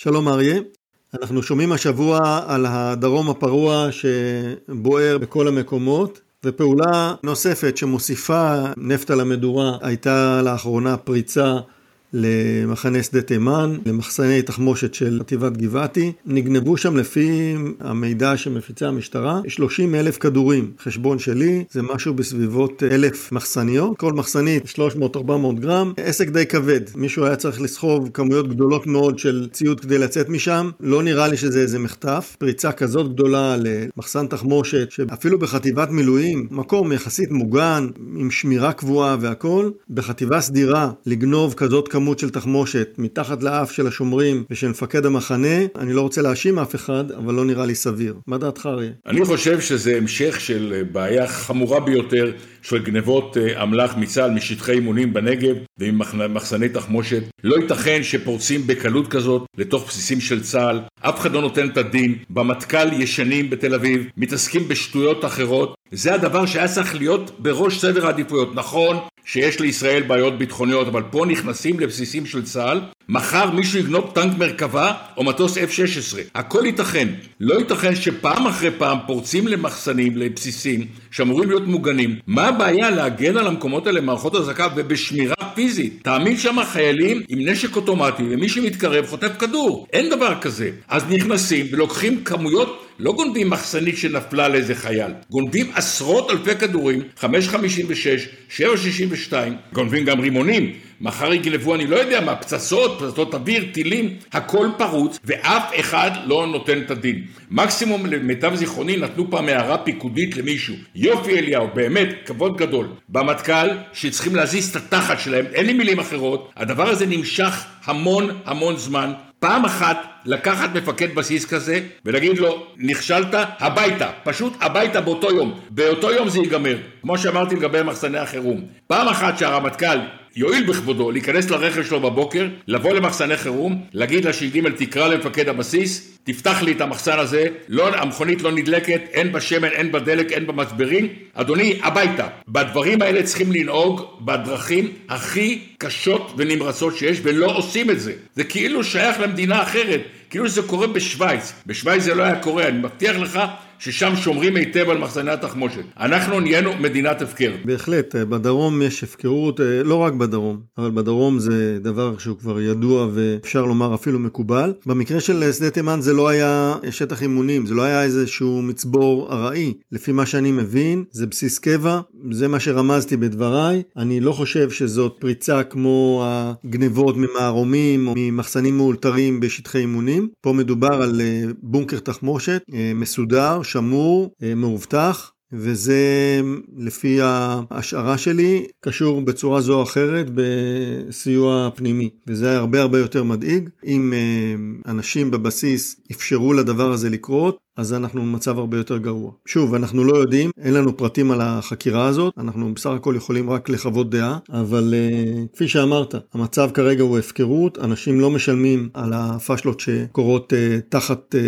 שלום אריה, אנחנו שומעים השבוע על הדרום הפרוע שבוער בכל המקומות ופעולה נוספת שמוסיפה נפט על המדורה הייתה לאחרונה פריצה למחנה שדה תימן, למחסני תחמושת של חטיבת גבעתי. נגנבו שם לפי המידע שמפיצה המשטרה 30 אלף כדורים. חשבון שלי זה משהו בסביבות אלף מחסניות. כל מחסנית 300-400 גרם. עסק די כבד. מישהו היה צריך לסחוב כמויות גדולות מאוד של ציוד כדי לצאת משם. לא נראה לי שזה איזה מחטף. פריצה כזאת גדולה למחסן תחמושת, שאפילו בחטיבת מילואים, מקום יחסית מוגן, עם שמירה קבועה והכל, בחטיבה סדירה לגנוב כזאת כמות של תחמושת מתחת לאף של השומרים ושל מפקד המחנה, אני לא רוצה להאשים אף אחד, אבל לא נראה לי סביר. מה דעתך אריה? אני חושב שזה המשך של בעיה חמורה ביותר של גנבות אה, אמל"ח מצה"ל משטחי אימונים בנגב וממחסני תחמושת. לא ייתכן שפורצים בקלות כזאת לתוך בסיסים של צה"ל, אף אחד לא נותן את הדין, במטכ"ל ישנים בתל אביב, מתעסקים בשטויות אחרות. זה הדבר שהיה צריך להיות בראש סדר העדיפויות. נכון שיש לישראל בעיות ביטחוניות, אבל פה נכנסים לבסיסים של צה"ל, מחר מישהו יגנוב טנק מרכבה או מטוס F-16. הכל ייתכן. לא ייתכן שפעם אחרי פעם פורצים למחסנים, לבסיסים, שאמורים להיות מוגנים. מה הבעיה להגן על המקומות האלה במערכות אזעקה ובשמירה פיזית? תעמיד שם חיילים עם נשק אוטומטי, ומי שמתקרב חוטף כדור. אין דבר כזה. אז נכנסים ולוקחים כמויות לא גונבים מחסנית שנפלה לאיזה חייל, גונבים עשרות אלפי כדורים, 5.56, 7.62, גונבים גם רימונים, מחר יגנבו אני לא יודע מה, פצצות, פצצות אוויר, טילים, הכל פרוץ, ואף אחד לא נותן את הדין. מקסימום למיטב זיכרוני נתנו פעם הערה פיקודית למישהו, יופי אליהו, באמת, כבוד גדול. במטכ"ל, שצריכים להזיז את התחת שלהם, אין לי מילים אחרות, הדבר הזה נמשך המון המון זמן. פעם אחת לקחת מפקד בסיס כזה ולהגיד לו נכשלת הביתה, פשוט הביתה באותו יום, באותו יום זה ייגמר, כמו שאמרתי לגבי מחסני החירום. פעם אחת שהרמטכ"ל יועיל בכבודו להיכנס לרכב שלו בבוקר, לבוא למחסני חירום, להגיד לה ש"ג תקרא למפקד הבסיס, תפתח לי את המחסן הזה, לא, המכונית לא נדלקת, אין בה שמן, אין בה דלק, אין בה מצברים, אדוני, הביתה. בדברים האלה צריכים לנהוג בדרכים הכי קשות ונמרצות שיש, ולא עושים את זה. זה כאילו שייך למדינה אחרת, כאילו זה קורה בשוויץ. בשוויץ זה לא היה קורה, אני מבטיח לך ששם שומרים היטב על מחסני התחמושת. אנחנו נהיינו מדינת הפקר. בהחלט, אה, בדרום יש הפקרות, אה, לא רק בדרום, אבל בדרום זה דבר שהוא כבר ידוע ואפשר לומר אפילו מקובל. במקרה של שדה תימן זה לא היה שטח אימונים, זה לא היה איזשהו מצבור ארעי. לפי מה שאני מבין, זה בסיס קבע, זה מה שרמזתי בדבריי. אני לא חושב שזאת פריצה כמו הגנבות ממערומים או ממחסנים מאולתרים בשטחי אימונים. פה מדובר על אה, בונקר תחמושת מסודר. שמור, אה, מאובטח, וזה לפי ההשערה שלי קשור בצורה זו או אחרת בסיוע פנימי. וזה הרבה הרבה יותר מדאיג אם אה, אנשים בבסיס אפשרו לדבר הזה לקרות אז אנחנו במצב הרבה יותר גרוע. שוב, אנחנו לא יודעים, אין לנו פרטים על החקירה הזאת, אנחנו בסך הכל יכולים רק לחוות דעה, אבל uh, כפי שאמרת, המצב כרגע הוא הפקרות, אנשים לא משלמים על הפשלות שקורות uh, תחת uh,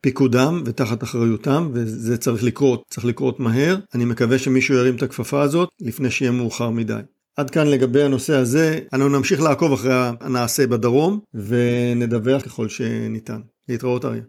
פיקודם ותחת אחריותם, וזה צריך לקרות, צריך לקרות מהר. אני מקווה שמישהו ירים את הכפפה הזאת לפני שיהיה מאוחר מדי. עד כאן לגבי הנושא הזה, אנחנו נמשיך לעקוב אחרי הנעשה בדרום ונדווח ככל שניתן. להתראות אריה.